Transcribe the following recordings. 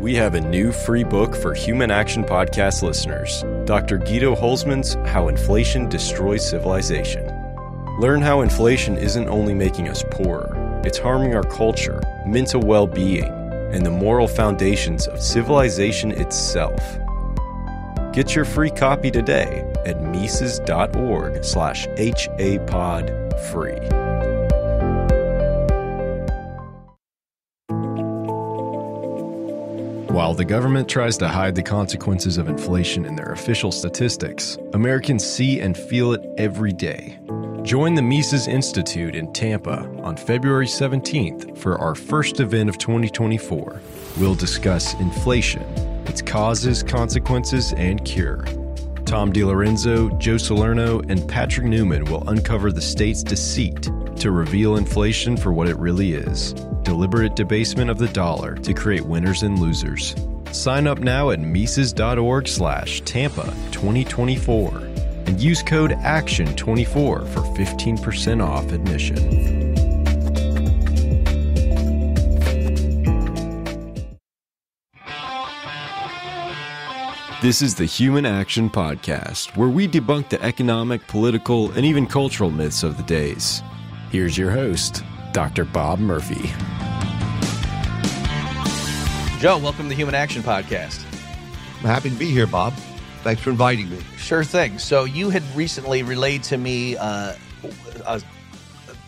we have a new free book for Human Action Podcast listeners Dr. Guido Hulsmann's How Inflation Destroys Civilization. Learn how inflation isn't only making us poorer, it's harming our culture, mental well being, and the moral foundations of civilization itself. Get your free copy today at Mises.org slash HAPod While the government tries to hide the consequences of inflation in their official statistics, Americans see and feel it every day. Join the Mises Institute in Tampa on February 17th for our first event of 2024. We'll discuss inflation, its causes, consequences, and cure. Tom DiLorenzo, Joe Salerno, and Patrick Newman will uncover the state's deceit to reveal inflation for what it really is deliberate debasement of the dollar to create winners and losers. Sign up now at Mises.org slash Tampa 2024 and use code ACTION24 for 15% off admission. This is the Human Action Podcast, where we debunk the economic, political, and even cultural myths of the days. Here's your host, Dr. Bob Murphy. Joe, welcome to the Human Action Podcast. I'm happy to be here, Bob. Thanks for inviting me. Sure thing. So, you had recently relayed to me uh, a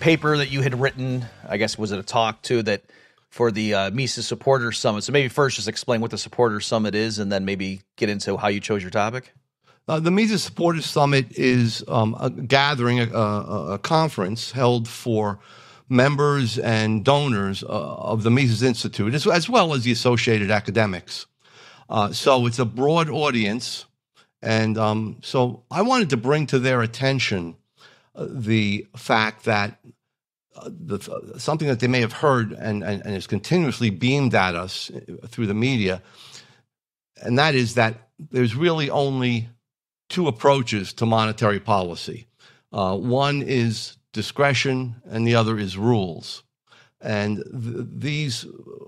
paper that you had written. I guess was it a talk too that for the uh, Mises Supporter Summit. So, maybe first just explain what the Supporter Summit is, and then maybe get into how you chose your topic. Uh, the Mises Supporters Summit is um, a gathering, a, a, a, conference held for members and donors uh, of the Mises Institute, as, well as the associated academics. Uh, so it's a broad audience. And um, so I wanted to bring to their attention uh, the fact that uh, the, something that they may have heard and, and, and is continuously beamed at us uh, through the media, and that is that there's really only two approaches to monetary policy. Uh, one is discretion, and the other is rules. And th- these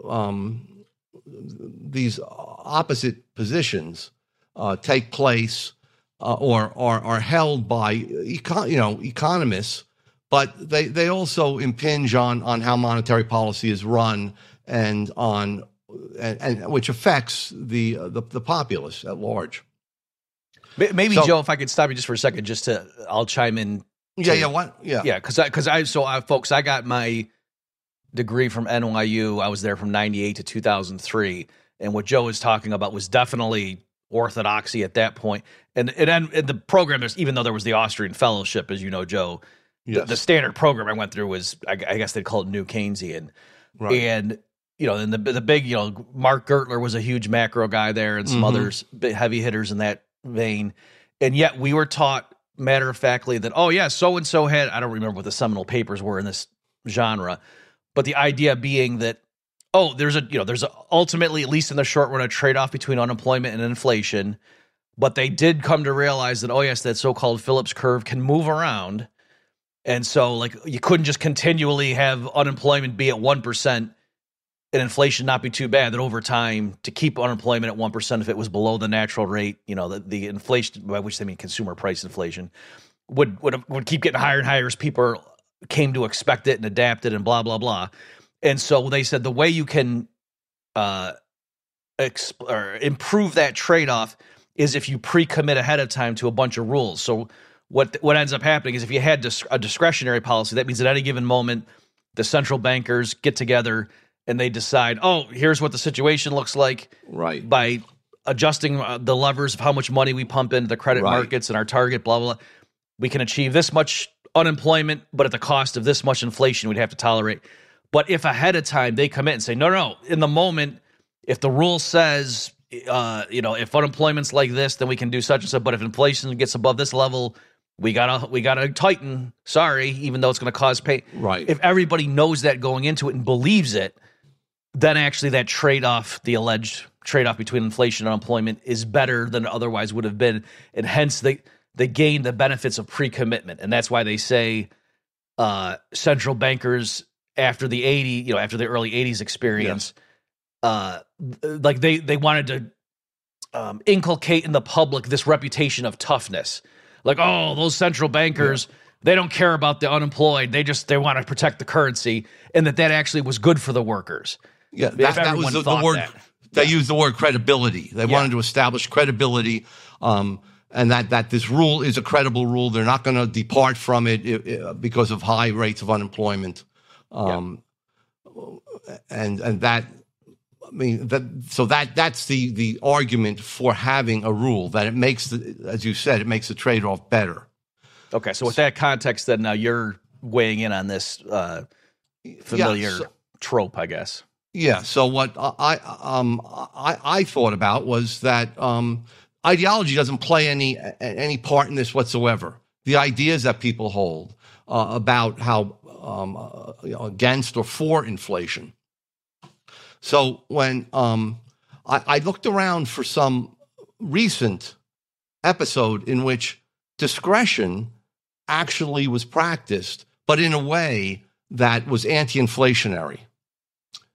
um, these opposite positions uh, take place uh, or, or are held by econ- you know economists, but they, they also impinge on on how monetary policy is run and on and, and which affects the, the the populace at large. Maybe so, Joe, if I could stop you just for a second, just to I'll chime in yeah, yeah, what? Yeah, yeah. Because I, because I, so I, folks, I got my degree from NYU. I was there from '98 to 2003, and what Joe was talking about was definitely orthodoxy at that point. And and, and the program is even though there was the Austrian Fellowship, as you know, Joe, yes. the, the, standard program I went through was I, I guess they'd call it New Keynesian, right. and you know, and the the big, you know, Mark Gertler was a huge macro guy there, and some mm-hmm. others heavy hitters in that vein, and yet we were taught matter of factly that oh yeah so and so had i don't remember what the seminal papers were in this genre but the idea being that oh there's a you know there's a, ultimately at least in the short run a trade-off between unemployment and inflation but they did come to realize that oh yes that so-called phillips curve can move around and so like you couldn't just continually have unemployment be at 1% and inflation not be too bad that over time to keep unemployment at 1% if it was below the natural rate you know the, the inflation by which they mean consumer price inflation would would would keep getting higher and higher as people came to expect it and adapt it and blah blah blah. And so they said the way you can uh exp- improve that trade-off is if you pre-commit ahead of time to a bunch of rules. So what what ends up happening is if you had a discretionary policy that means at any given moment the central bankers get together and they decide, oh, here's what the situation looks like, right? By adjusting uh, the levers of how much money we pump into the credit right. markets and our target, blah, blah blah, we can achieve this much unemployment, but at the cost of this much inflation, we'd have to tolerate. But if ahead of time they commit and say, no, no, in the moment, if the rule says, uh, you know, if unemployment's like this, then we can do such and such. But if inflation gets above this level, we gotta we gotta tighten. Sorry, even though it's going to cause pain. Right. If everybody knows that going into it and believes it, then actually that trade off, the alleged trade off between inflation and unemployment, is better than it otherwise would have been, and hence they they gain the benefits of pre commitment, and that's why they say uh, central bankers after the eighty, you know, after the early '80s experience. Uh, like they they wanted to um, inculcate in the public this reputation of toughness. Like, oh, those central bankers, yeah. they don't care about the unemployed. They just they want to protect the currency, and that that actually was good for the workers. Yeah, that, that was the, the word. That. They yeah. used the word credibility. They yeah. wanted to establish credibility. Um, and that, that this rule is a credible rule. They're not going to depart from it, it, it, because of high rates of unemployment. Um, yeah. and, and that, I mean, that, so that, that's the, the argument for having a rule that it makes the, as you said, it makes the trade off better. Okay. So with that context, then now you're weighing in on this, uh, familiar so, trope, I guess. Yeah. So what I, um, I, I thought about was that, um, ideology doesn't play any any part in this whatsoever. The ideas that people hold uh, about how um, uh, you know, against or for inflation. So when um, I, I looked around for some recent episode in which discretion actually was practiced, but in a way that was anti-inflationary.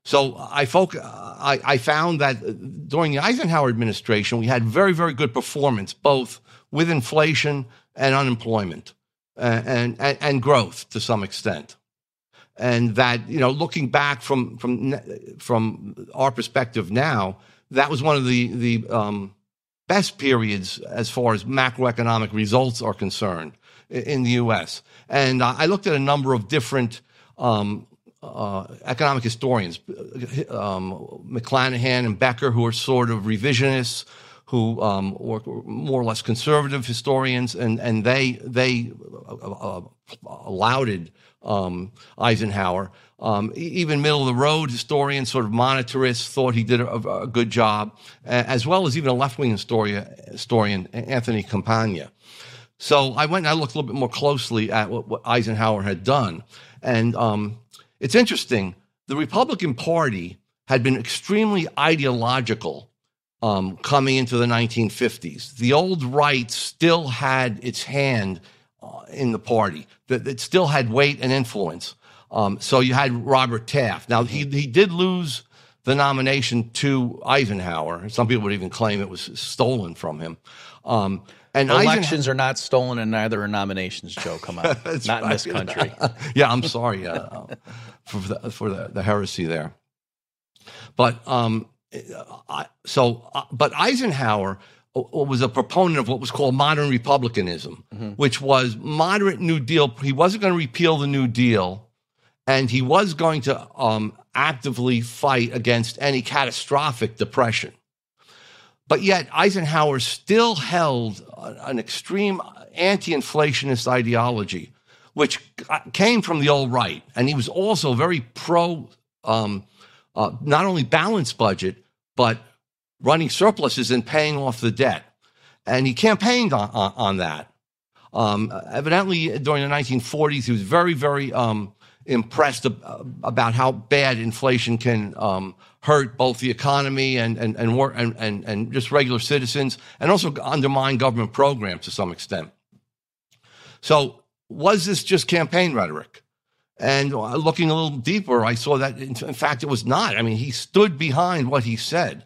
So I, folk, I, I, found that during the Eisenhower administration, we had very, very good performance, both with inflation and unemployment and, and, and growth to some extent. And that, you know, looking back from, from, from our perspective now, that was one of the, the um, best periods as far as macroeconomic results are concerned in the U.S. And I looked at a number of different um, uh, economic historians, um, McClanahan and Becker, who are sort of revisionists, who um, were more or less conservative historians, and, and they they uh, uh, lauded um, Eisenhower. Um, even middle of the road historians, sort of monetarists, thought he did a, a good job, as well as even a left wing historian, historian, Anthony Campagna. So I went and I looked a little bit more closely at what, what Eisenhower had done, and um, it's interesting. The Republican Party had been extremely ideological um, coming into the 1950s. The old right still had its hand uh, in the party, that it still had weight and influence. Um, so you had Robert Taft. Now, he, he did lose the nomination to Eisenhower. Some people would even claim it was stolen from him. Um, and elections are not stolen, and neither are nominations. Joe, come on, not right. in this country. yeah, I'm sorry uh, for the, for the, the, heresy there. But um, I, so, uh, but Eisenhower uh, was a proponent of what was called modern republicanism, mm-hmm. which was moderate New Deal. He wasn't going to repeal the New Deal, and he was going to um, actively fight against any catastrophic depression. But yet, Eisenhower still held an extreme anti inflationist ideology, which came from the old right. And he was also very pro um, uh, not only balanced budget, but running surpluses and paying off the debt. And he campaigned on, on, on that. Um, evidently, during the 1940s, he was very, very um, impressed about how bad inflation can um, hurt both the economy and and and, and and and just regular citizens, and also undermine government programs to some extent. So, was this just campaign rhetoric? And uh, looking a little deeper, I saw that in, fact it was not. I mean, he stood behind what he said.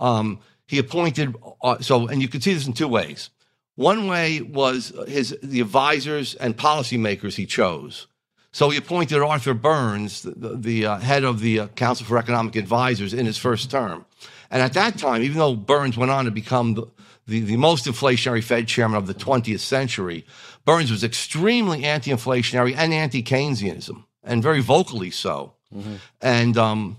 Um, he appointed uh, so, and you can see this in two ways. One way was his the advisors and policymakers he chose. So he appointed Arthur Burns, the, the uh, head of the uh, Council for Economic Advisors, in his first term. And at that time, even though Burns went on to become the, the, the most inflationary Fed chairman of the 20th century, Burns was extremely anti inflationary and anti Keynesianism, and very vocally so. Mm-hmm. And um,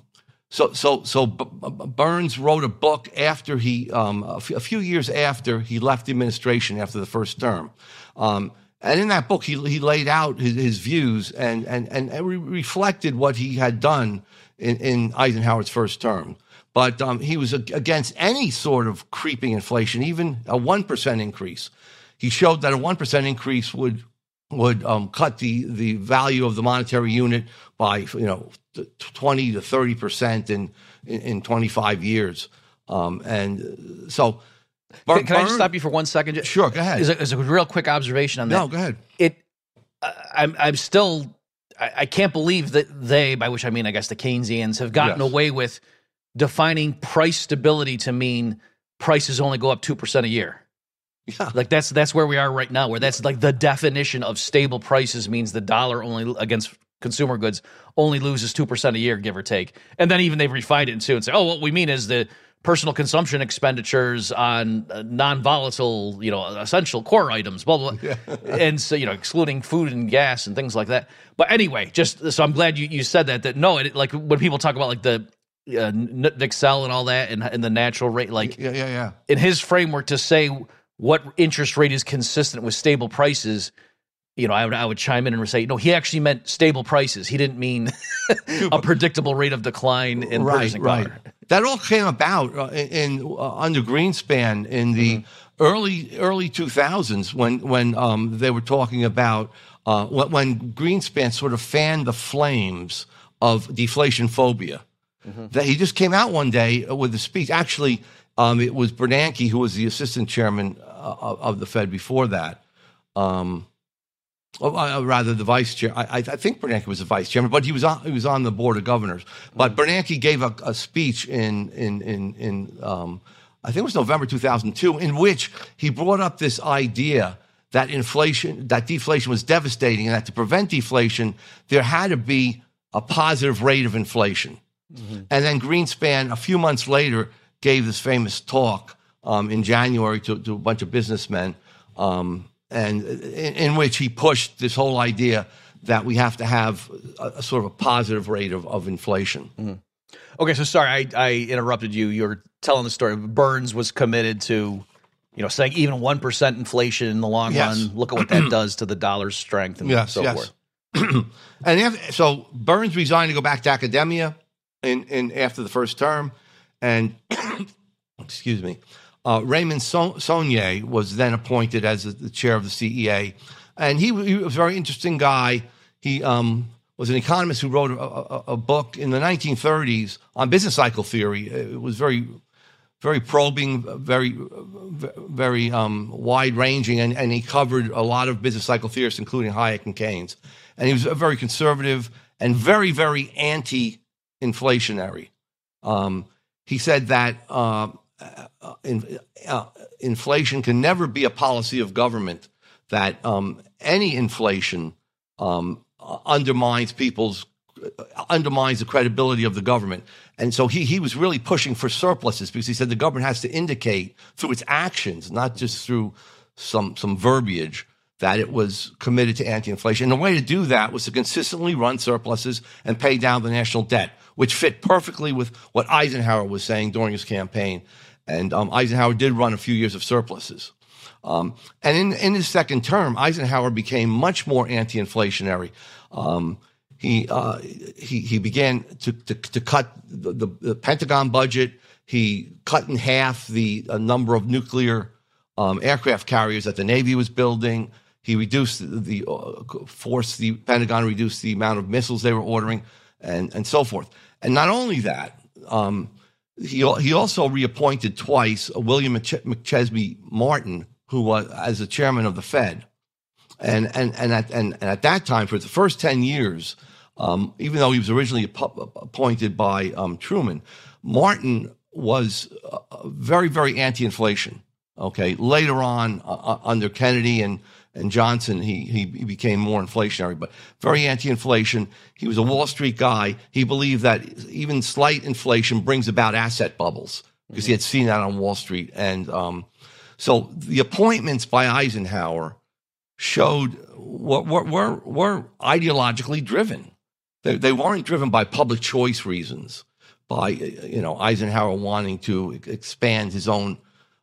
so, so, so B- B- Burns wrote a book after he, um, a, f- a few years after he left the administration after the first term. Um, and in that book, he, he laid out his, his views and, and, and, re- reflected what he had done in, in Eisenhower's first term. But um, he was against any sort of creeping inflation, even a 1% increase. He showed that a 1% increase would, would um, cut the, the value of the monetary unit by, you know, 20 to 30% in, in, in 25 years. Um, and so Bar- can, can I just stop you for one second? Sure, go ahead. Is a, a real quick observation on that. No, go ahead. It, uh, I'm, I'm still, I, I, can't believe that they, by which I mean, I guess the Keynesians have gotten yes. away with defining price stability to mean prices only go up 2% a year. Yeah. Like that's that's where we are right now, where that's like the definition of stable prices means the dollar only against consumer goods only loses two percent a year, give or take. And then even they've refined it too and say, oh, what we mean is the personal consumption expenditures on uh, non-volatile, you know, essential core items, blah blah, blah. and so you know, excluding food and gas and things like that. But anyway, just so I'm glad you you said that. That no, it, like when people talk about like the uh, Wicksell and all that and, and the natural rate, like Yeah, yeah, yeah. in his framework to say what interest rate is consistent with stable prices, you know, I would I would chime in and say, no, he actually meant stable prices. He didn't mean a predictable rate of decline in right, purchasing right. power. That all came about uh, in, in uh, under Greenspan in the Mm-hmm. early early 2000s when when um, they were talking about uh, when, Greenspan sort of fanned the flames of deflation phobia. Mm-hmm. That he just came out one day with a speech. Actually, um, it was Bernanke who was the assistant chairman uh, of of the Fed before that. Um, or, uh, rather, the vice chair. I, I think Bernanke was the vice chairman, but he was on he was on the board of governors. But Bernanke gave a, a speech in in in in um, I think it was November 2002, in which he brought up this idea that inflation, that deflation was devastating, and that to prevent deflation, there had to be a positive rate of inflation. And then Greenspan, a few months later, gave this famous talk um, in January to, to a bunch of businessmen, um, and in, in which he pushed this whole idea that we have to have a, a sort of a positive rate of, of inflation. Mm-hmm. Okay, so sorry, I, I interrupted you. You were telling the story. Burns was committed to, you know, saying even one percent inflation in the long Yes. run. Look at what that does to the dollar's strength and Yes, so yes. forth. and af so Burns resigned to go back to academia in, in after the first term, and excuse me, uh, Raymond Saulnier was then appointed as the, chair of the CEA, and he, he was a very interesting guy. He um, was an economist who wrote a, a, a book in the 1930s on business cycle theory. It was very very probing, very, very um, wide ranging, and, and he covered a lot of business cycle theorists, including Hayek and Keynes. And he was a very conservative and very, very anti inflationary. Um, he said that uh, uh, in, uh, inflation can never be a policy of government, that um, any inflation um, undermines people's undermines the credibility of the government. And so he, he was really pushing for surpluses because he said the government has to indicate through its actions, not just through some, some verbiage, that it was committed to anti inflation. And the way to do that was to consistently run surpluses and pay down the national debt, which fit perfectly with what Eisenhower was saying during his campaign. And um, Eisenhower did run a few years of surpluses. Um, and in, in his second term, Eisenhower became much more anti inflationary. Um, he, uh, he, he began to, to, to cut the, the, the Pentagon budget. He cut in half the uh, number of nuclear um, aircraft carriers that the Navy was building. He reduced the, the uh, forced the Pentagon reduced the amount of missiles they were ordering, and, and so forth. And not only that, um, he he also reappointed twice William McChesney Martin, who was as the chairman of the Fed, and and and at and, and at that time for the first ten years, um, even though he was originally appointed by um, Truman, Martin was uh, very very anti-inflation. Okay, later on uh, uh, under Kennedy and and Johnson, he, he became more inflationary, but very anti-inflation. He was a Wall Street guy. He believed that even slight inflation brings about asset bubbles because he had seen that on Wall Street. And um, so the appointments by Eisenhower showed were, were, were ideologically driven. They, they weren't driven by public choice reasons, by you know Eisenhower wanting to expand his own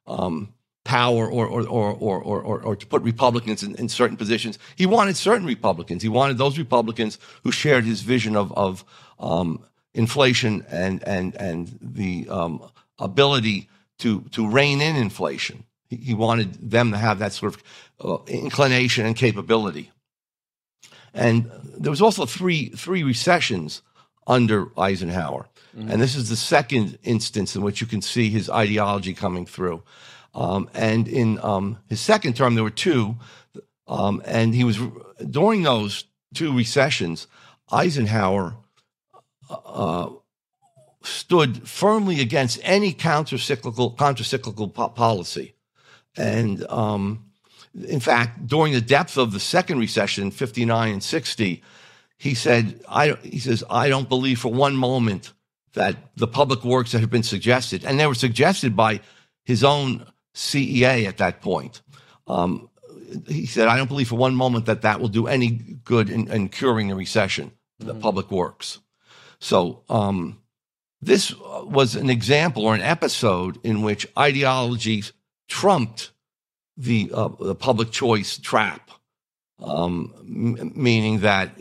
um, power or or, or, or, or, or or to put Republicans in, in certain positions. He wanted certain Republicans. He wanted those Republicans who shared his vision of of um, inflation and and and the um, ability to to rein in inflation. He, he wanted them to have that sort of uh, inclination and capability. And there was also three three recessions under Eisenhower, and this is the second instance in which you can see his ideology coming through. Um, and in um, his second term, there were two, um, and he was during those two recessions. Eisenhower uh, stood firmly against any countercyclical countercyclical po- policy, and um, in fact, during the depth of the second recession, fifty nine and sixty, he said, "I," he says, "I don't believe for one moment that the public works that have been suggested, and they were suggested by his own CEA at that point." Um, he said, "I don't believe for one moment that that will do any good in, in curing the recession." The mm-hmm. public works. So um, this was an example or an episode in which ideology trumped the, uh, the public choice trap, um, m- meaning that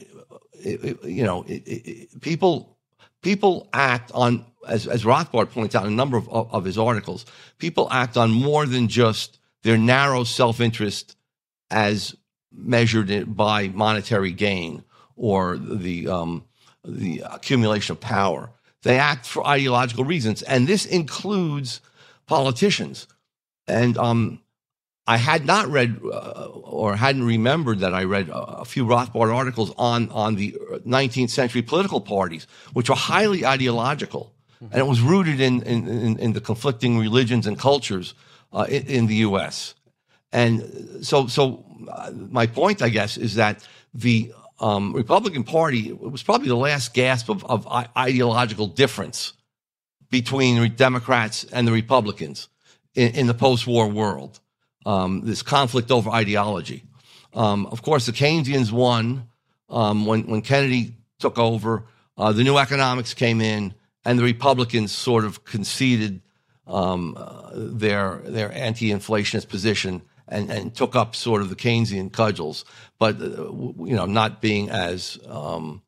it, it, you know it, people people act on as, as Rothbard points out in a number of, of his articles, people act on more than just their narrow self interest as measured by monetary gain or the um, the accumulation of power. They act for ideological reasons, and this includes politicians. And um, I had not read uh, or hadn't remembered that I read a few Rothbard articles on on the 19th century political parties, which were highly ideological, mm-hmm. and it was rooted in in, in the conflicting religions and cultures uh, in, in, the U.S. And so, so uh, my point, I guess, is that the um, Republican Party was probably the last gasp of, of ideological difference between Democrats and the Republicans in, in the post-war world. Um, this conflict over ideology. Um, of course, the Keynesians won um, when when Kennedy took over. Uh, the new economics came in, and the Republicans sort of conceded um, uh, their their anti-inflationist position and, and took up sort of the Keynesian cudgels, but uh, you know, not being as um,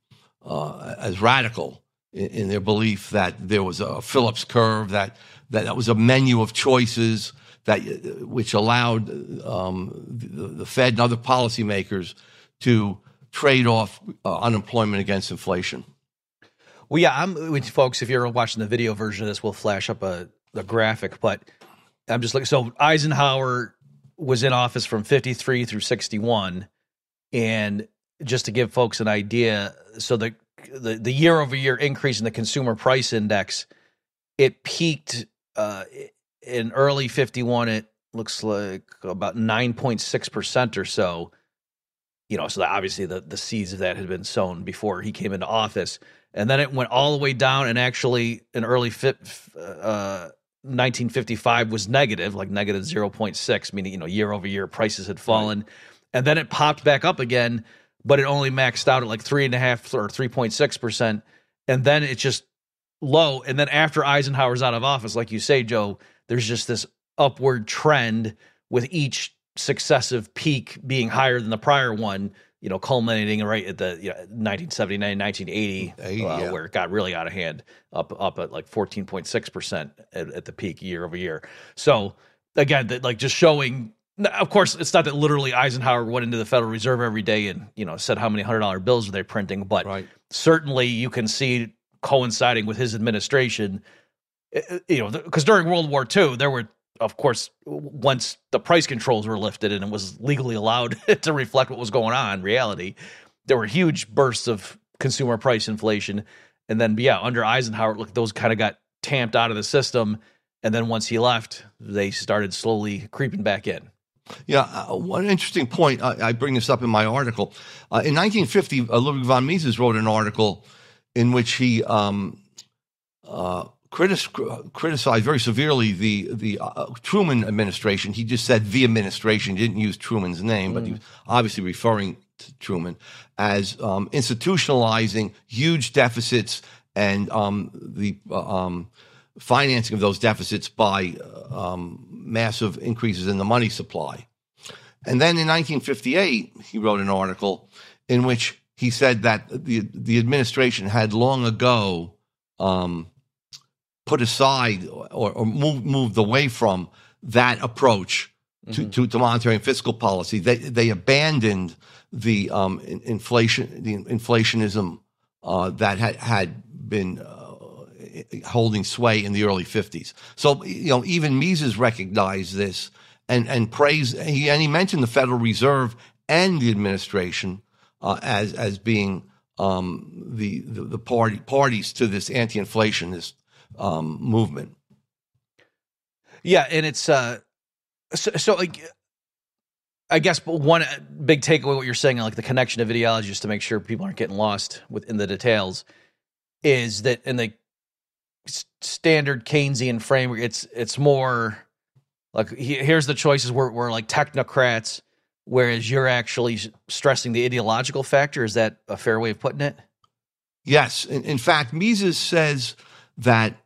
uh, as radical in, in, their belief that there was a Phillips curve, that that, that was a menu of choices that uh, which allowed um, the, the, Fed and other policymakers to trade off uh, unemployment against inflation. Well, yeah, I'm folks. If you're watching the video version of this, we'll flash up a, a graphic, but I'm just looking. So Eisenhower was in office from 53 through 61 and just to give folks an idea so the the, the year over year increase in the consumer price index it peaked uh, in early 51 it looks like about 9.6% or so you know so obviously the the seeds of that had been sown before he came into office and then it went all the way down and actually in early fit, uh, 1955 was negative, like negative 0.6, meaning, you know, year over year prices had fallen. Right. And then it popped back up again, but it only maxed out at like three and a half or 3.6%. And then it's just low. And then after Eisenhower's out of office, like you say, Joe, there's just this upward trend with each successive peak being higher than the prior one you know, culminating right at the you know, 1979, 1980, uh, yeah. where it got really out of hand, up up at like 14.6 percent at the peak year over year. So again, that like just showing. Of course, it's not that literally Eisenhower went into the Federal Reserve every day and you know said how many hundred dollar bills are they printing, but right. certainly you can see coinciding with his administration. Eh, eh, you know, because during World War II, there were of course, once the price controls were lifted and it was legally allowed to reflect what was going on, in reality, there were huge bursts of consumer price inflation. And then, yeah, under Eisenhower, look, those kind of got tamped out of the system. And then once he left, they started slowly creeping back in. Yeah, uh, one interesting point. I, I, bring this up in my article. Uh, in 1950, uh, Ludwig von Mises wrote an article in which he um, uh, critic- criticized very severely the the uh, Truman administration. He just said the administration. He didn't use Truman's name, mm. but he was obviously referring to Truman as um, institutionalizing huge deficits and um, the uh, um, financing of those deficits by uh, um, massive increases in the money supply. And then in 1958, he wrote an article in which he said that the the administration had long ago um, put aside or, or moved, moved away from that approach to, mm-hmm. to, to, monetary and fiscal policy. They, they abandoned the um, inflation, the inflationism uh, that had, had been uh, holding sway in the early 50s. So, you know, even Mises recognized this and, and praised, he, and he mentioned the Federal Reserve and the administration uh, as, as being um, the, the, the party, parties to this anti-inflation, this um, movement. Yeah, and it's uh, so, so like, I guess one big takeaway what you're saying, like the connection of ideology, just to make sure people aren't getting lost within the details, is that in the standard Keynesian framework, it's it's more like here's the choices. We're we're like technocrats, whereas you're actually stressing the ideological factor. Is that a fair way of putting it? Yes. In, in fact, Mises says that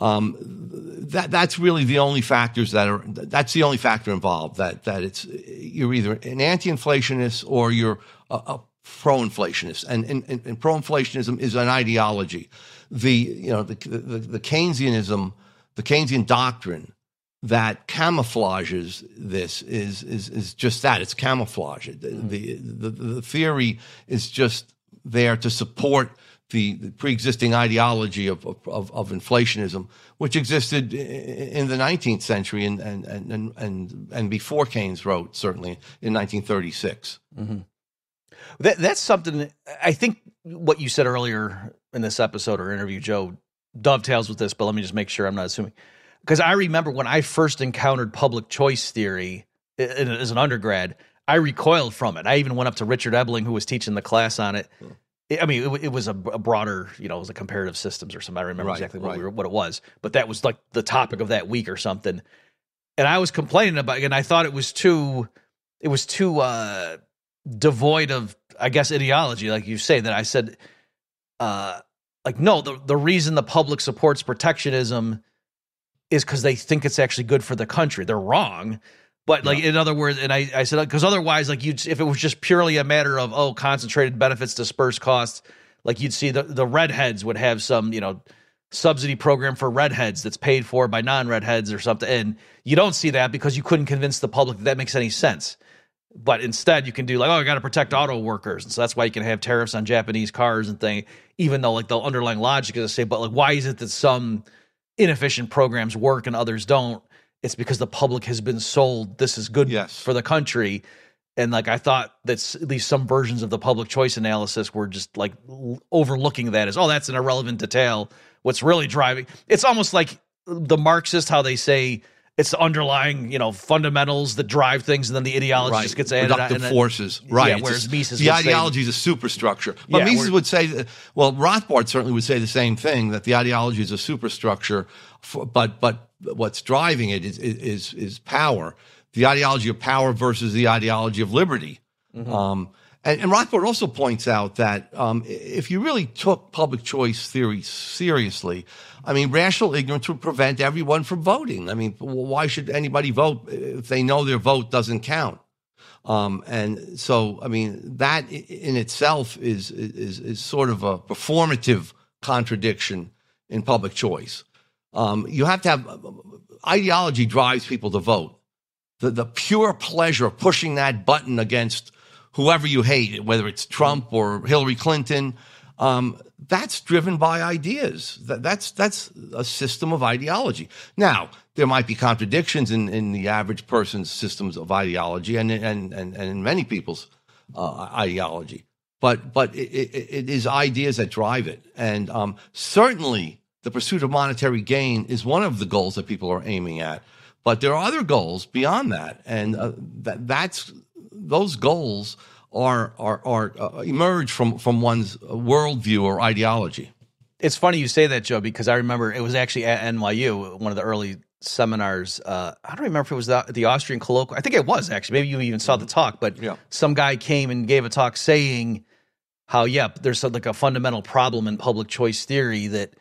um, that that's really the only factors that are that's the only factor involved that that it's you're either an anti-inflationist or you're a, a pro-inflationist. And, and, and pro-inflationism is an ideology. The you know the, the, the Keynesianism the Keynesian doctrine that camouflages this is is is just that. It's camouflage the, the, the, the theory is just there to support the, the pre-existing ideology of, of, of, inflationism, which existed in the 19th century and, and, and, and, and before Keynes wrote, certainly in 1936. Mm-hmm. That, that's something I think what you said earlier in this episode or interview, Joe, dovetails with this, but let me just make sure I'm not assuming. Because I remember when I first encountered public choice theory as an undergrad, I recoiled from it. I even went up to Richard Ebeling, who was teaching the class on it. Hmm. I mean, it, it was a, a, broader, you know, it was a comparative systems or something. I don't remember right, exactly what, right. we were, what it was, but that was like the topic of that week or something. And I was complaining about it, and I thought it was too, it was too uh, devoid of, I guess, ideology, like you say. That I said, uh, like, no, the the reason the public supports protectionism is because they think it's actually good for the country. They're wrong. But like yeah. in other words, and I, I said because otherwise, like you, if it was just purely a matter of oh, concentrated benefits disperse costs, like you'd see the the redheads would have some you know subsidy program for redheads that's paid for by non-redheads or something, and you don't see that because you couldn't convince the public that, that makes any sense. But instead, you can do like, oh, I got to protect auto workers, and so that's why you can have tariffs on Japanese cars and thing. Even though like the underlying logic is to say, but like, why is it that some inefficient programs work and others don't? It's because the public has been sold this is good yes. for the country and like i thought that at least some versions of the public choice analysis were just like overlooking that as oh that's an irrelevant detail what's really driving it's almost like the marxist how they say it's the underlying, you know, fundamentals that drive things, and then the ideology right. just gets added. Productive and forces, right? Yeah, whereas Mises, the ideology is a superstructure. But yeah, Mises would say, well, Rothbard certainly would say the same thing that the ideology is a superstructure, for, but but what's driving it is is is power. The ideology of power versus the ideology of liberty. Mm-hmm. Um, and, and, Rothbard also points out that um, if you really took public choice theory seriously, I mean, rational ignorance would prevent everyone from voting. I mean, why should anybody vote if they know their vote doesn't count? Um, and so, I mean, that in itself is, is, is sort of a performative contradiction in public choice. Um, you have to have ideology drives people to vote. The, the pure pleasure of pushing that button against whoever you hate, whether it's Trump or Hillary Clinton, um, that's driven by ideas. That, that's that's a system of ideology. Now there might be contradictions in, in the average person's systems of ideology and and and, and in many people's uh, ideology, but but it, it, it is ideas that drive it, and um, certainly the pursuit of monetary gain is one of the goals that people are aiming at. But there are other goals beyond that, and uh, that that's those goals are are, are uh, emerge from from one's worldview or ideology. It's funny you say that, Joe, because I remember it was actually at NYU, one of the early seminars. Uh, I don't remember if it was the, the Austrian colloquium. I think it was actually. Maybe you even saw the talk, but yeah. some guy came and gave a talk saying how, yeah, there's like a fundamental problem in public choice theory that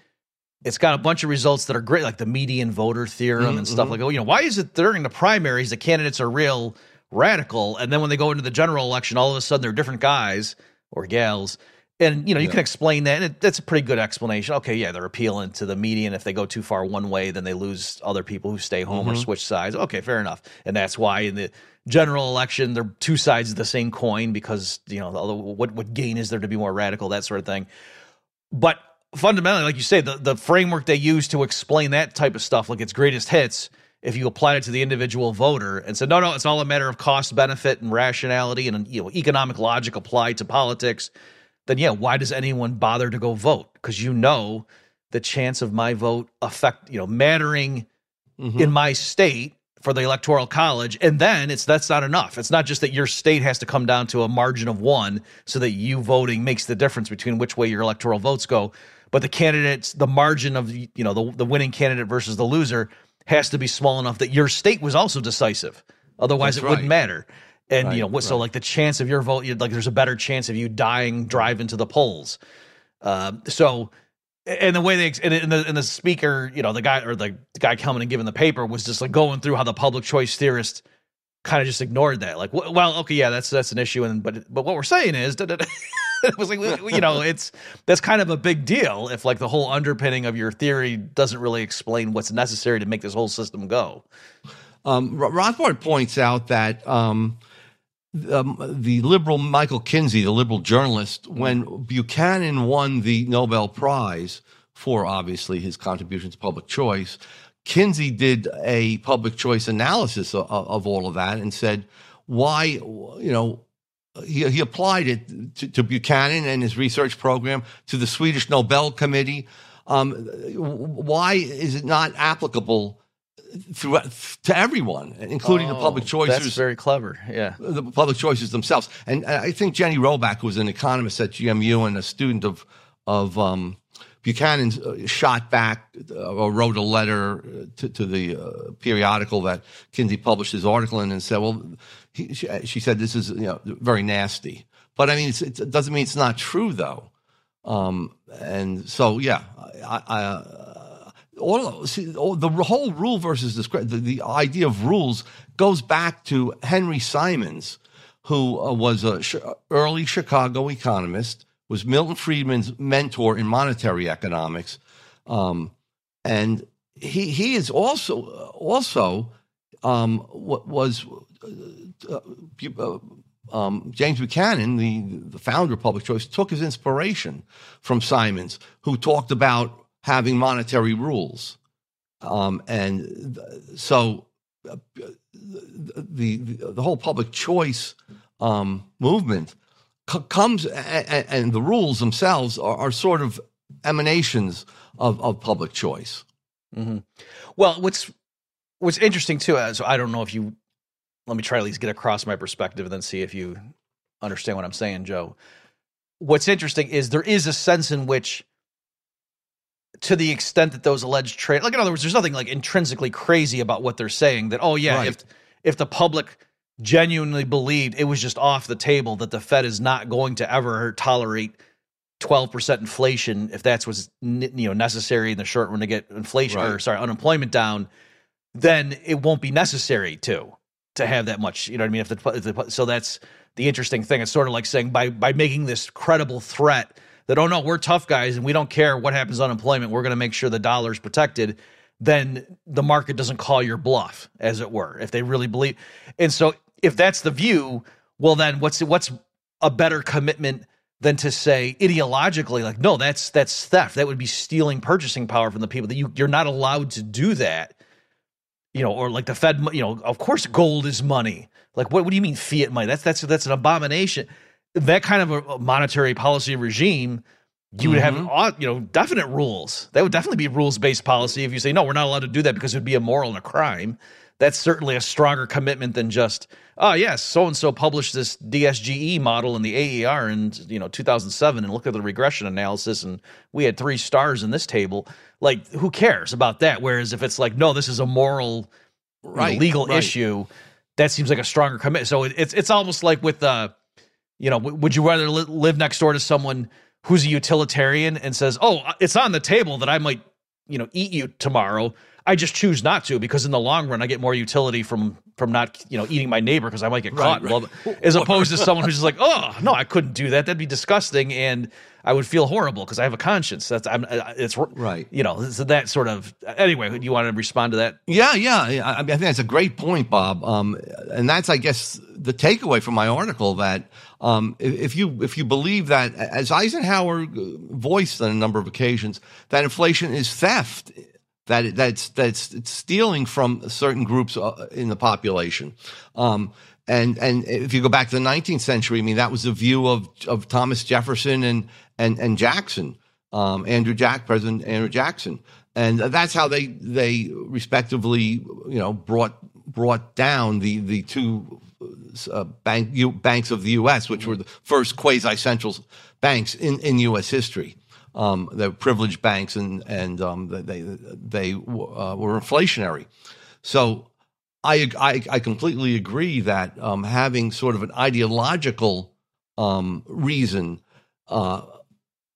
it's got a bunch of results that are great, like the median voter theorem mm-hmm. and stuff mm-hmm. like, oh, you know, why is it during the primaries the candidates are real radical, and then when they go into the general election, all of a sudden they're different guys or gals. And you know you yeah. can explain that, and it, that's a pretty good explanation. Okay, yeah, they're appealing to the median. If they go too far one way, then they lose other people who stay home mm-hmm. or switch sides. Okay, fair enough. And that's why in the general election, they're two sides of the same coin because you know what what gain is there to be more radical, that sort of thing. But fundamentally, like you say, the the framework they use to explain that type of stuff, like its greatest hits, if you applied it to the individual voter and said, no, no, it's all a matter of cost benefit and rationality and you know economic logic applied to politics, then yeah, why does anyone bother to go vote? Because you know the chance of my vote affect you know mattering mm-hmm. in my state for the electoral college and then it's that's not enough it's not just that your state has to come down to a margin of one so that you voting makes the difference between which way your electoral votes go but the candidates the margin of you know the, the winning candidate versus the loser has to be small enough that your state was also decisive otherwise that's it right. wouldn't matter and right, you know what right. so like the chance of your vote like there's a better chance of you dying driving to the polls uh, so and the way they and the, and the speaker, you know, the guy or the, the guy coming and giving the paper was just like going through how the public choice theorist kind of just ignored that. Like, well, okay, yeah, that's that's an issue, and but but what we're saying is, it was like you know, it's that's kind of a big deal if like the whole underpinning of your theory doesn't really explain what's necessary to make this whole system go. Um, Rothbard points out that. Um, um, the liberal Michael Kinsley, the liberal journalist, when Buchanan won the Nobel Prize for obviously his contribution to public choice, Kinsey did a public choice analysis of, of all of that and said, why, you know, he, he applied it to, to, Buchanan and his research program, to the Swedish Nobel Committee. Um, why is it not applicable to everyone, including oh, the public choices. That's very clever. Yeah. The public choices themselves. And I think Jenny Roback, who was an economist at GMU and a student of, of um, Buchanan's, uh, shot back uh, or wrote a letter to, to the uh, periodical that Kinsley published his article in and said, well, he, she, she, said this is you know, very nasty. But I mean, it doesn't mean it's not true, though. Um, and so, yeah, I, I all, see, all, the whole rule versus the, the, idea of rules goes back to Henry Simons, who uh, was an sh- early Chicago economist, was Milton Friedman's mentor in monetary economics, um, and he he is also also um, was uh, uh, um, James Buchanan, the the founder of Public Choice, took his inspiration from Simons, who talked about having monetary rules. Um, and so uh, the, the, the whole public choice um, movement c- comes, and, and, the rules themselves are, are sort of emanations of, of public choice. Mm-hmm. Well, what's what's interesting too, uh, so I don't know if you let me try to at least get across my perspective and then see if you understand what I'm saying, Joe. What's interesting is there is a sense in which to the extent that those alleged trade like in other words there's nothing like intrinsically crazy about what they're saying that oh yeah right. if if the public genuinely believed it was just off the table that the fed is not going to ever tolerate 12% inflation if that's what's you know necessary in the short run to get inflation right. or sorry unemployment down then it won't be necessary to to have that much you know what i mean if the, if the so that's the interesting thing it's sort of like saying by by making this credible threat that, oh no, we're tough guys and we don't care what happens unemployment. We're going to make sure the dollar's protected. Then the market doesn't call your bluff, as it were, if they really believe. And so, if that's the view, well, then what's what's a better commitment than to say ideologically, like, no, that's that's theft. That would be stealing purchasing power from the people. That you you're not allowed to do that. You know, or like the Fed. You know, of course, gold is money. Like, what, what do you mean fiat money? That's that's that's an abomination that kind of a monetary policy regime, you would mm-hmm. have you know definite rules. That would definitely be rules based policy. If you say no, we're not allowed to do that because it would be immoral and a crime. That's certainly a stronger commitment than just oh yes, so and so published this DSGE model in the AER in you know 2007 and look at the regression analysis and we had three stars in this table. Like who cares about that? Whereas if it's like no, this is a moral, right, you know, legal right. issue, that seems like a stronger commitment. So it, it's it's almost like with uh, you know, w- would you rather li- live next door to someone who's a utilitarian and says, "Oh, it's on the table that I might, you know, eat you tomorrow." I just choose not to because in the long run I get more utility from from not you know eating my neighbor because I might get caught. Right. Well, as opposed to someone who's just like, oh no, I couldn't do that. That'd be disgusting, and I would feel horrible because I have a conscience. That's I'm uh, it's right. You know, so that sort of anyway. You want to respond to that? Yeah, yeah. I, I think that's a great point, Bob. Um, and that's I guess the takeaway from my article that um, if you if you believe that, as Eisenhower voiced on a number of occasions, that inflation is theft, that that's that's stealing from certain groups uh, in the population. Um, and and if you go back to the 19th century, I mean that was the view of of Thomas Jefferson and and and Jackson. um, Andrew Jack, President Andrew Jackson, and that's how they they respectively, you know, brought brought down the the two uh, bank U, banks of the U.S., which were the first quasi central banks in in U.S. history. Um, they're privileged banks, and and um, they they uh, were inflationary. So I, I, I completely agree that um, having sort of an ideological um, reason uh,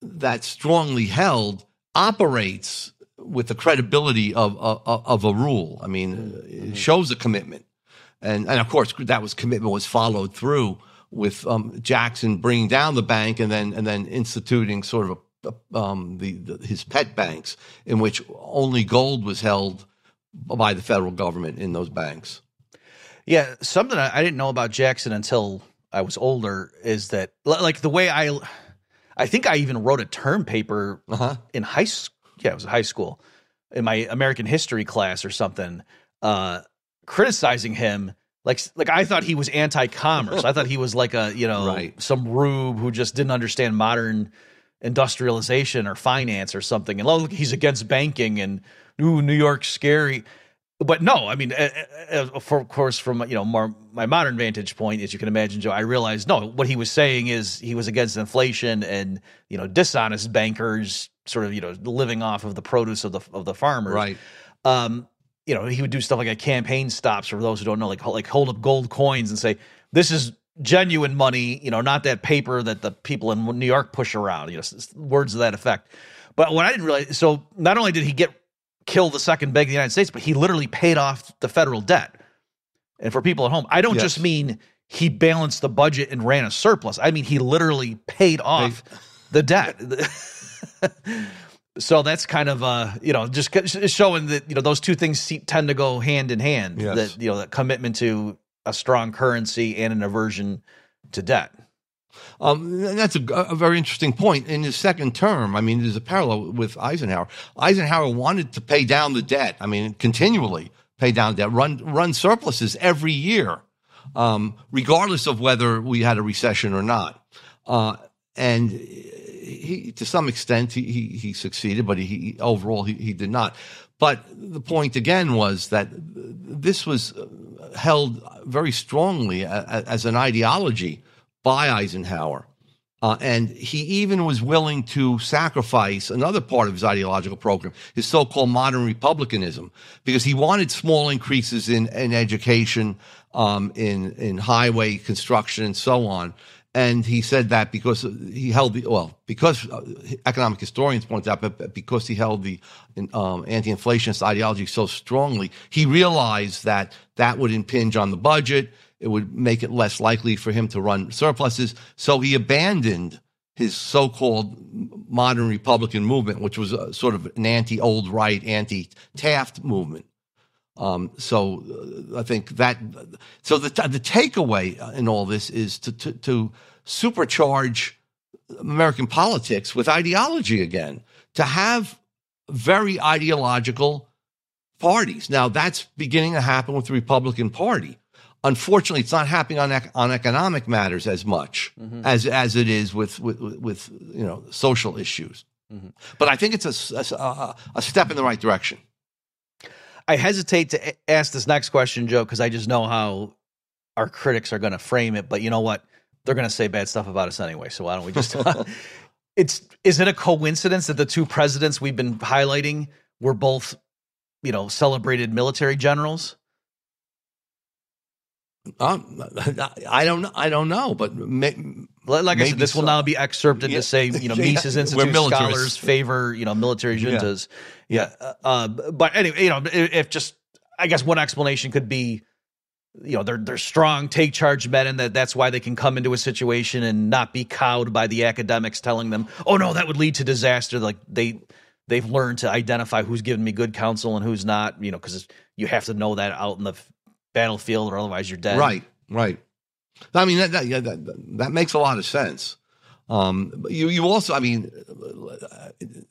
that's strongly held operates with the credibility of, of, of a rule. I mean, mm-hmm. it shows a commitment, and and of course that was commitment was followed through with um, Jackson bringing down the bank and then and then instituting sort of a, um, the, the, his pet banks in which only gold was held by the federal government in those banks. Yeah, something I didn't know about Jackson until I was older is that like the way I, I think I even wrote a term paper uh-huh. in high school. Yeah, it was high school in my American history class or something, uh, criticizing him. Like, like I thought he was anti-commerce. I thought he was like a you know right. some rube who just didn't understand modern industrialization or finance or something. And look, he's against banking and ooh, New York scary. But no, I mean, for, of course, from you know more my modern vantage point, as you can imagine, Joe, I realized no, what he was saying is he was against inflation and you know dishonest bankers, sort of you know living off of the produce of the of the farmers. Right. Um, you know, he would do stuff like a campaign stops for those who don't know, like like hold up gold coins and say this is genuine money, you know, not that paper that the people in New York push around, you know, words of that effect. But what I didn't realize, so not only did he get kill the second bank of the United States, but he literally paid off the federal debt. And for people at home, I don't yes. just mean he balanced the budget and ran a surplus. I mean he literally paid off the debt. so that's kind of uh you know just showing that you know those two things tend to go hand in hand. Yes. That you know that commitment to a strong currency and an aversion to debt. Um, that's a, a, very interesting point. In his second term, I mean, there's a parallel with Eisenhower. Eisenhower wanted to pay down the debt. I mean, continually pay down debt, run run surpluses every year, um, regardless of whether we had a recession or not. Uh, and he, to some extent, he, he, he succeeded, but he, overall he, he did not. But the point again was that this was held very strongly as an ideology by Eisenhower. Uh, and he even was willing to sacrifice another part of his ideological program, his so-called modern republicanism, because he wanted small increases in, in education, um, in in highway construction, and so on. And he said that because he held the well, because uh, economic historians point out, but because he held the um, anti-inflationist ideology so strongly, he realized that that would impinge on the budget it would make it less likely for him to run surpluses. So he abandoned his so-called modern Republican movement, which was a, sort of an anti-old right, anti-Taft movement. Um, so uh, I think that so the the takeaway in all this is to, to, to supercharge American politics with ideology again, to have very ideological parties. Now that's beginning to happen with the Republican Party. Unfortunately, it's not happening on on economic matters as much mm-hmm. as as it is with with, with you know social issues. Mm-hmm. But I think it's a, a, a step in the right direction. I hesitate to ask this next question, Joe, because I just know how our critics are going to frame it. But you know what? They're going to say bad stuff about us anyway. So why don't we just? it's is it a coincidence that the two presidents we've been highlighting were both, you know, celebrated military generals? Um, I don't know. I don't know, but like I said, this so. will now be excerpted yeah. to say, you know, Mises Institute scholars favor, you know, military juntas. Yeah. yeah. Uh, but anyway, you know, if just, I guess one explanation could be, you know, they're they're strong, take charge men, and that that's why they can come into a situation and not be cowed by the academics telling them, oh no, that would lead to disaster. Like they they've learned to identify who's giving me good counsel and who's not. You know, because you have to know that out in the battlefield, or otherwise you're dead. Right, right. I mean, that, that, that, that makes a lot of sense. Um, you, you also, I mean,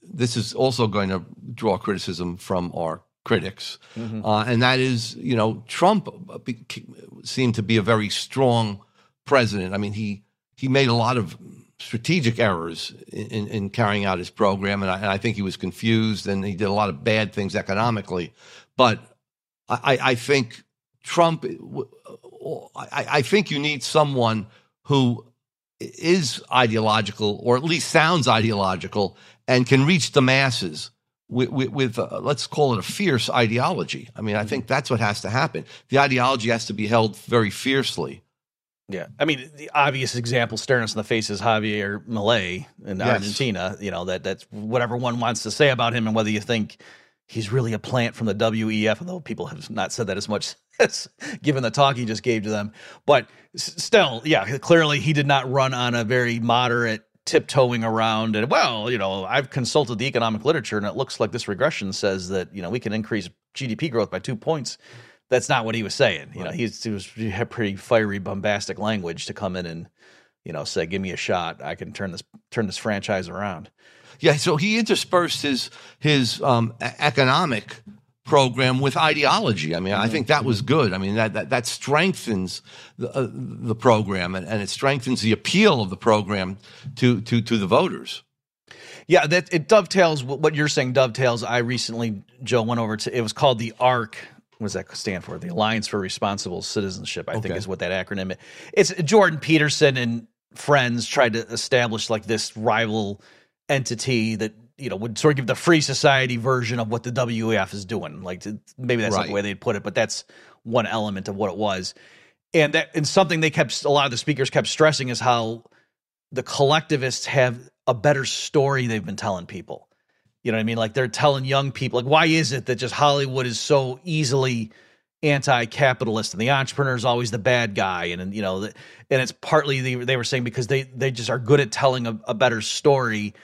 this is also going to draw criticism from our critics, mm-hmm. uh, and that is, you know, Trump seemed to be a very strong president. I mean, he he made a lot of strategic errors in, in carrying out his program, and I, and I, think he was confused and he did a lot of bad things economically. But I, I think Trump, I, I think you need someone who is ideological or at least sounds ideological and can reach the masses with, with, with uh, let's call it a fierce ideology. I mean, I think that's what has to happen. The ideology has to be held very fiercely. Yeah, I mean, the obvious example staring us in the face is Javier Milei in yes. Argentina. You know that that's whatever one wants to say about him, and whether you think he's really a plant from the WEF, although people have not said that as much given the talk he just gave to them. But still, yeah, clearly he did not run on a very moderate tiptoeing around and well, you know, I've consulted the economic literature and it looks like this regression says that, you know, we can increase GDP growth by 2 points. That's not what he was saying. You right. know, he's, he was he had pretty fiery bombastic language to come in and, you know, say give me a shot. I can turn this turn this franchise around. Yeah, so he interspersed his his um, economic program with ideology. I mean, I think that was good. I mean, that that, that strengthens the, uh, the program and, and it strengthens the appeal of the program to to to the voters. Yeah, that it dovetails what you're saying. Dovetails. I recently, Joe, went over to. It was called the ARC. What does that stand for? The Alliance for Responsible Citizenship. I okay. think is what that acronym. Is. It's Jordan Peterson and friends tried to establish like this rival entity that you know would sort of give the free society version of what the WEF is doing. Like to, maybe that's right. not the way they'd put it, but that's one element of what it was. And that and something they kept a lot of the speakers kept stressing is how the collectivists have a better story they've been telling people. You know what I mean? Like they're telling young people like why is it that just Hollywood is so easily anti-capitalist and the entrepreneur is always the bad guy and, and you know and it's partly they, they were saying because they they just are good at telling a, a better story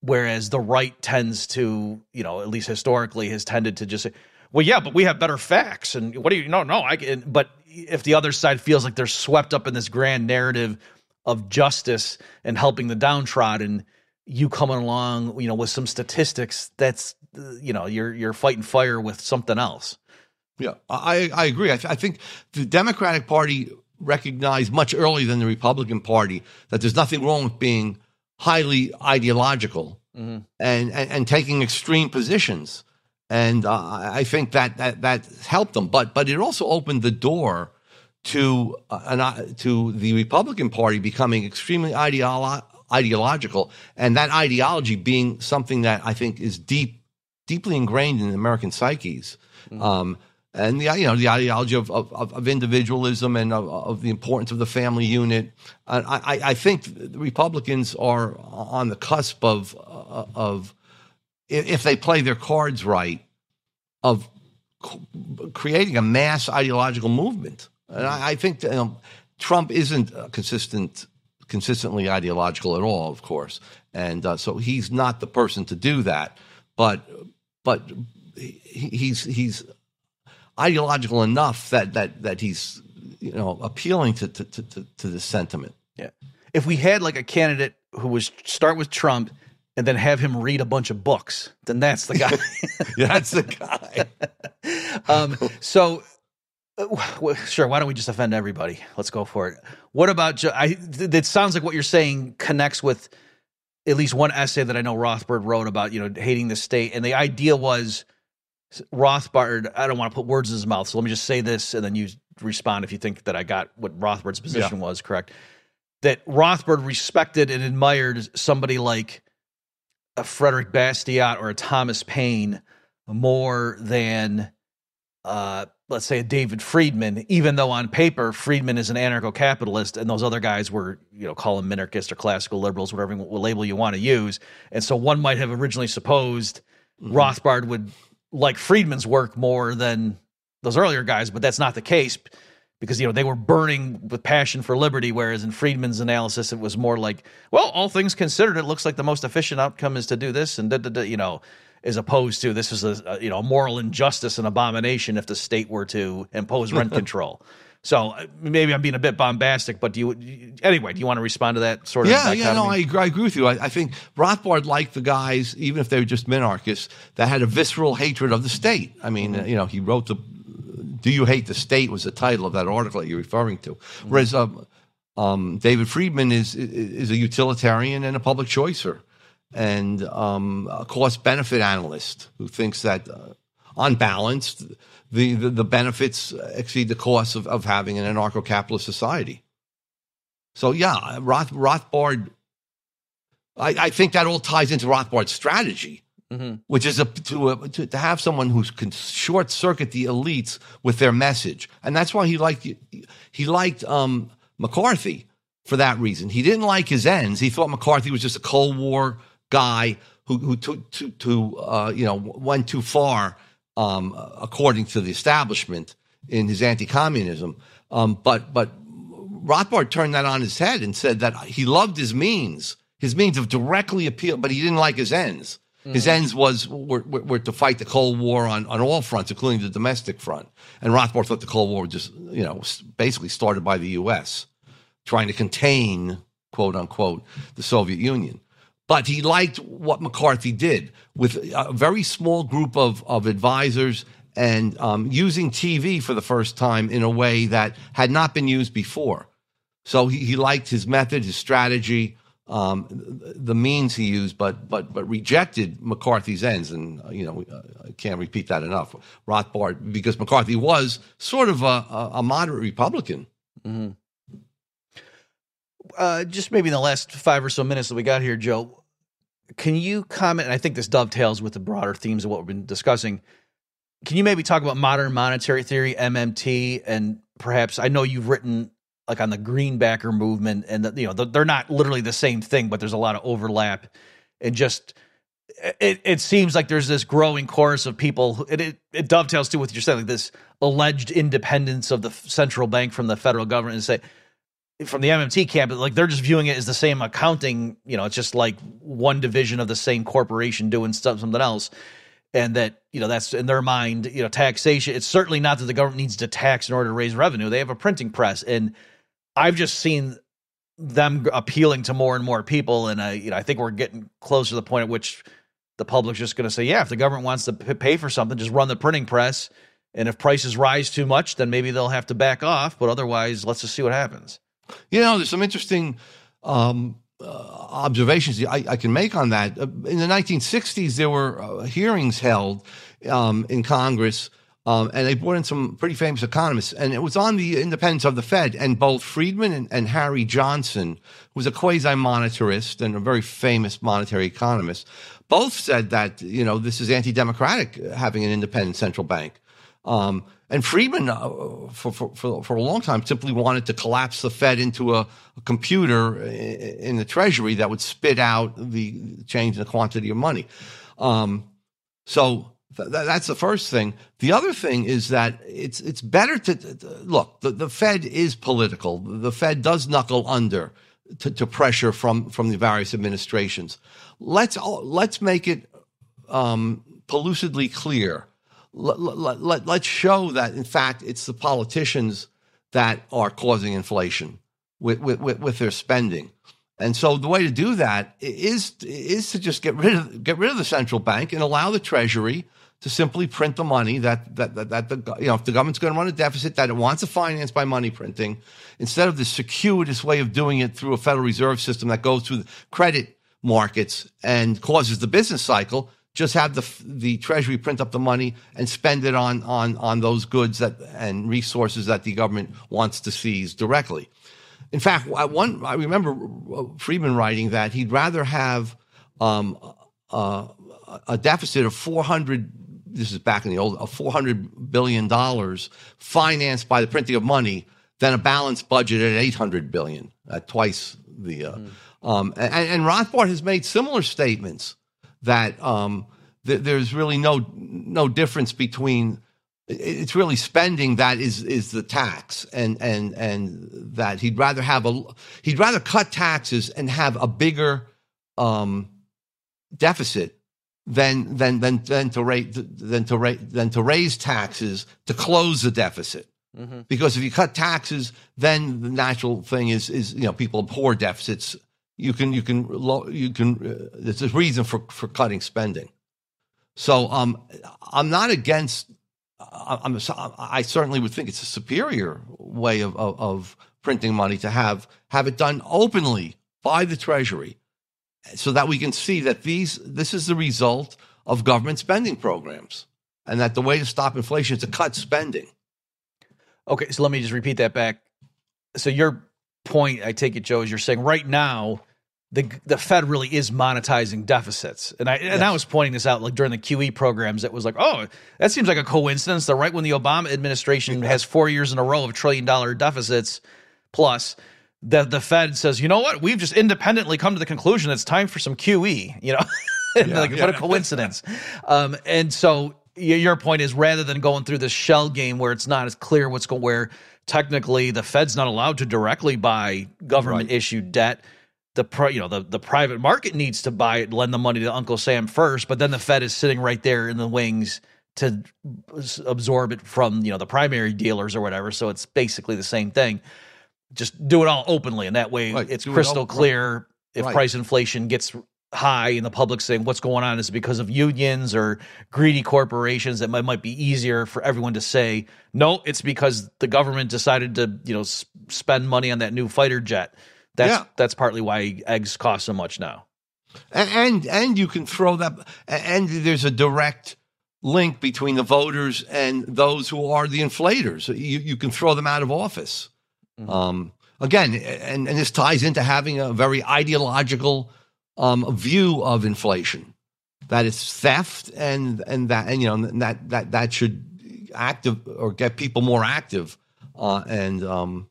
whereas the right tends to, you know, at least historically has tended to just say, well, yeah, but we have better facts. And what do you, no, no, I can, but if the other side feels like they're swept up in this grand narrative of justice and helping the downtrodden, you coming along, you know, with some statistics, that's, you know, you're, you're fighting fire with something else. Yeah, I, I agree. I, th- I think the Democratic Party recognized much earlier than the Republican Party that there's nothing wrong with being highly ideological mm-hmm. and, and, and taking extreme positions, and uh, I think that that that helped them. But but it also opened the door to uh, an, uh, to the Republican Party becoming extremely ideolo- ideological, and that ideology being something that I think is deep deeply ingrained in American psyches. Mm-hmm. Um, and the you know the ideology of of, of individualism and of, of, the importance of the family unit. I, I think the Republicans are on the cusp of of if they play their cards right of creating a mass ideological movement. And I, I think Trump isn't consistent consistently ideological at all, of course, and uh, so he's not the person to do that. But but he's he's ideological enough that that that he's you know appealing to to to, to this sentiment. Yeah. If we had like a candidate who was start with Trump and then have him read a bunch of books, then that's the guy. that's the guy. um, so, uh, sure. Why don't we just offend everybody? Let's go for it. What about? I. It sounds like what you're saying connects with at least one essay that I know Rothbard wrote about. You know, hating the state, and the idea was Rothbard, I don't want to put words in his mouth, so let me just say this, and then you respond if you think that I got what Rothbard's position yeah. was correct. That Rothbard respected and admired somebody like a Frederick Bastiat or a Thomas Paine more than, uh, let's say, a David Friedman, even though on paper Friedman is an anarcho-capitalist, and those other guys were, you know, call them minarchists or classical liberals, whatever label you want to use. And so one might have originally supposed mm-hmm. Rothbard would like Friedman's work more than those earlier guys, but that's not the case because you know they were burning with passion for liberty, whereas in Friedman's analysis it was more like, well, all things considered, it looks like the most efficient outcome is to do this, and da, da, da, you know, as opposed to this is a, a you know moral injustice and abomination if the state were to impose rent control. So uh, maybe I'm being a bit bombastic, but do you anyway? Do you want to respond to that sort of? Yeah, yeah, no, I agree, I agree with you. I, I, think Rothbard liked the guys, even if they were just minarchists, that had a visceral hatred of the state. I mean, mm-hmm. you know, he wrote the "Do You Hate the State" was the title of that article that you're referring to. Mm-hmm. Whereas um, Um, David Friedman is is a utilitarian and a public choicer, and um, a cost benefit analyst who thinks that, uh, on balance, the, the, the benefits exceed the costs of, of having an anarcho capitalist society. So yeah, Roth, Rothbard. I, I think that all ties into Rothbard's strategy mm-hmm. which is a, to, a, to, to have someone who can short circuit the elites with their message, and that's why he liked he liked um, McCarthy for that reason. He didn't like his ends. He thought McCarthy was just a Cold War guy who who took to, to uh, you know went too far um, according to the establishment in his anti-communism. Um, but but Rothbard turned that on his head and said that he loved his means, his means of directly appeal, but he didn't like his ends. Mm. His ends was were, were, were, to fight the Cold War on, on all fronts, including the domestic front. And Rothbard thought the Cold War was just, you know, basically started by the U.S. trying to contain, quote unquote, the Soviet Union. But he liked what McCarthy did with a very small group of, of advisors and um, using TV for the first time in a way that had not been used before. So he, he liked his method, his strategy, um, the means he used, but but but rejected McCarthy's ends, and uh, you know I can't repeat that enough. Rothbard, because McCarthy was sort of a, a moderate Republican. Mm-hmm. Uh, just maybe in the last five or so minutes that we got here, Joe, can you comment? And I think this dovetails with the broader themes of what we've been discussing. Can you maybe talk about modern monetary theory, MMT, and perhaps I know you've written like on the greenbacker movement, and you know they're not literally the same thing, but there's a lot of overlap, and just it, it seems like there's this growing chorus of people. It, it, dovetails too with your saying like this alleged independence of the central bank from the federal government, and say from the MMT camp, like they're just viewing it as the same accounting. You know, it's just like one division of the same corporation doing stuff, something else and that you know that's in their mind you know taxation it's certainly not that the government needs to tax in order to raise revenue they have a printing press and I've just seen them appealing to more and more people, and I, you know, I think we're getting close to the point at which the public's just going to say, yeah, if the government wants to pay for something, just run the printing press, and if prices rise too much, then maybe they'll have to back off. But otherwise, let's just see what happens. You know, there's some interesting um, uh, observations I, I, can make on that. Uh, in the 1960s, there were uh, hearings held um, in Congress um, and they brought in some pretty famous economists, and it was on the independence of the Fed. And both Friedman and, and Harry Johnson, who was a quasi monetarist and a very famous monetary economist, both said that you know this is anti-democratic having an independent central bank. Um, and Friedman, uh, for, for, for, a long time, simply wanted to collapse the Fed into a, a, computer in the Treasury that would spit out the change in the quantity of money. Um, so that's the first thing. The other thing is that it's it's better to, look. The, the Fed is political. The Fed does knuckle under to, to pressure from from the various administrations. Let's let's make it um, pellucidly clear. Let, let, let, let's show that in fact it's the politicians that are causing inflation with, with, with their spending. And so the way to do that is is to just get rid of get rid of the central bank and allow the Treasury to simply print the money that that that, that the you know if the government's going to run a deficit that it wants to finance by money printing instead of the circuitous way of doing it through a Federal Reserve system that goes through the credit markets and causes the business cycle just have the the treasury print up the money and spend it on on on those goods that and resources that the government wants to seize directly in fact one I remember Friedman writing that he'd rather have um, uh, a deficit of 400 this is back in the old, of $400 billion financed by the printing of money than a balanced budget at 800 billion, at twice the. Uh, mm. um, and, and, Rothbard has made similar statements that um, th- there's really no no difference between. It's really spending that is is the tax, and and and that he'd rather have a he'd rather cut taxes and have a bigger um, deficit than than than than to rate than to rate than to raise taxes to close the deficit. Mm-hmm. Because if you cut taxes, then the natural thing is is you know people abhor deficits. You can you can you can uh, there's a reason for for cutting spending. So um, I'm not against. I'm, I certainly would think it's a superior way of, of, of printing money to have have it done openly by the Treasury, so that we can see that these this is the result of government spending programs, and that the way to stop inflation is to cut spending. Okay, so let me just repeat that back. So your point, I take it, Joe, is you're saying right now the the Fed really is monetizing deficits, and I and Yes. I was pointing this out like during the QE programs. It was like, oh, that seems like a coincidence. The right when the Obama administration has four years in a row of trillion dollar deficits plus. The, the Fed says, you know what? We've just independently come to the conclusion it's time for some QE. You know, And like what a coincidence. Um, and so your point is rather than going through this shell game where it's not as clear what's going, where technically the Fed's not allowed to directly buy government issued debt. The pri- you know the, the private market needs to buy it, lend the money to Uncle Sam first, but then the Fed is sitting right there in the wings to absorb it from you know the primary dealers or whatever. So it's basically the same thing. Just do it all openly, and that way Right, it's do it crystal right. clear. If Right. price inflation gets high and the public saying what's going on is it because of unions or greedy corporations that might, might be easier for everyone to say no it's because the government decided to you know spend money on that new fighter jet that's Yeah. that's partly why eggs cost so much now. And and, and you can throw that and there's a direct link between the voters and those who are the inflators. You, you can throw them out of office. Um, again and, and this ties into having a very ideological um, view of inflation. That it's theft and and that and you know and that that that should active or get people more active uh, and um,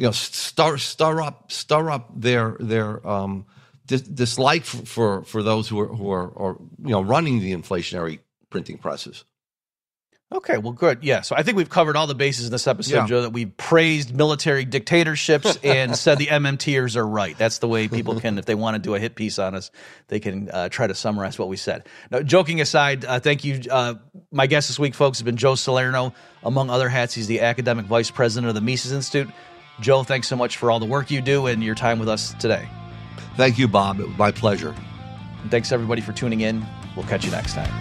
you know stir stir up stir up their their um, dis- dislike for, for for those who are who are, are you know running the inflationary printing presses. okay well good. Yeah so i think we've covered all the bases in this episode Yeah. joe that we praised military dictatorships and said the mmters are right. That's the way people can if they want to do a hit piece on us they can uh, try to summarize what we said. Now joking aside uh, thank you uh, my guest this week folks has been joe salerno. Among other hats he's the academic vice president of the mises institute joe thanks so much for all the work you do and your time with us today Thank you, Bob. It was my pleasure. and thanks everybody for tuning in we'll catch you next time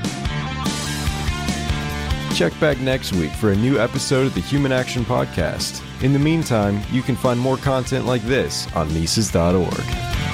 Check back next week for a new episode of the Human Action Podcast. In the meantime, you can find more content like this on Mises.org.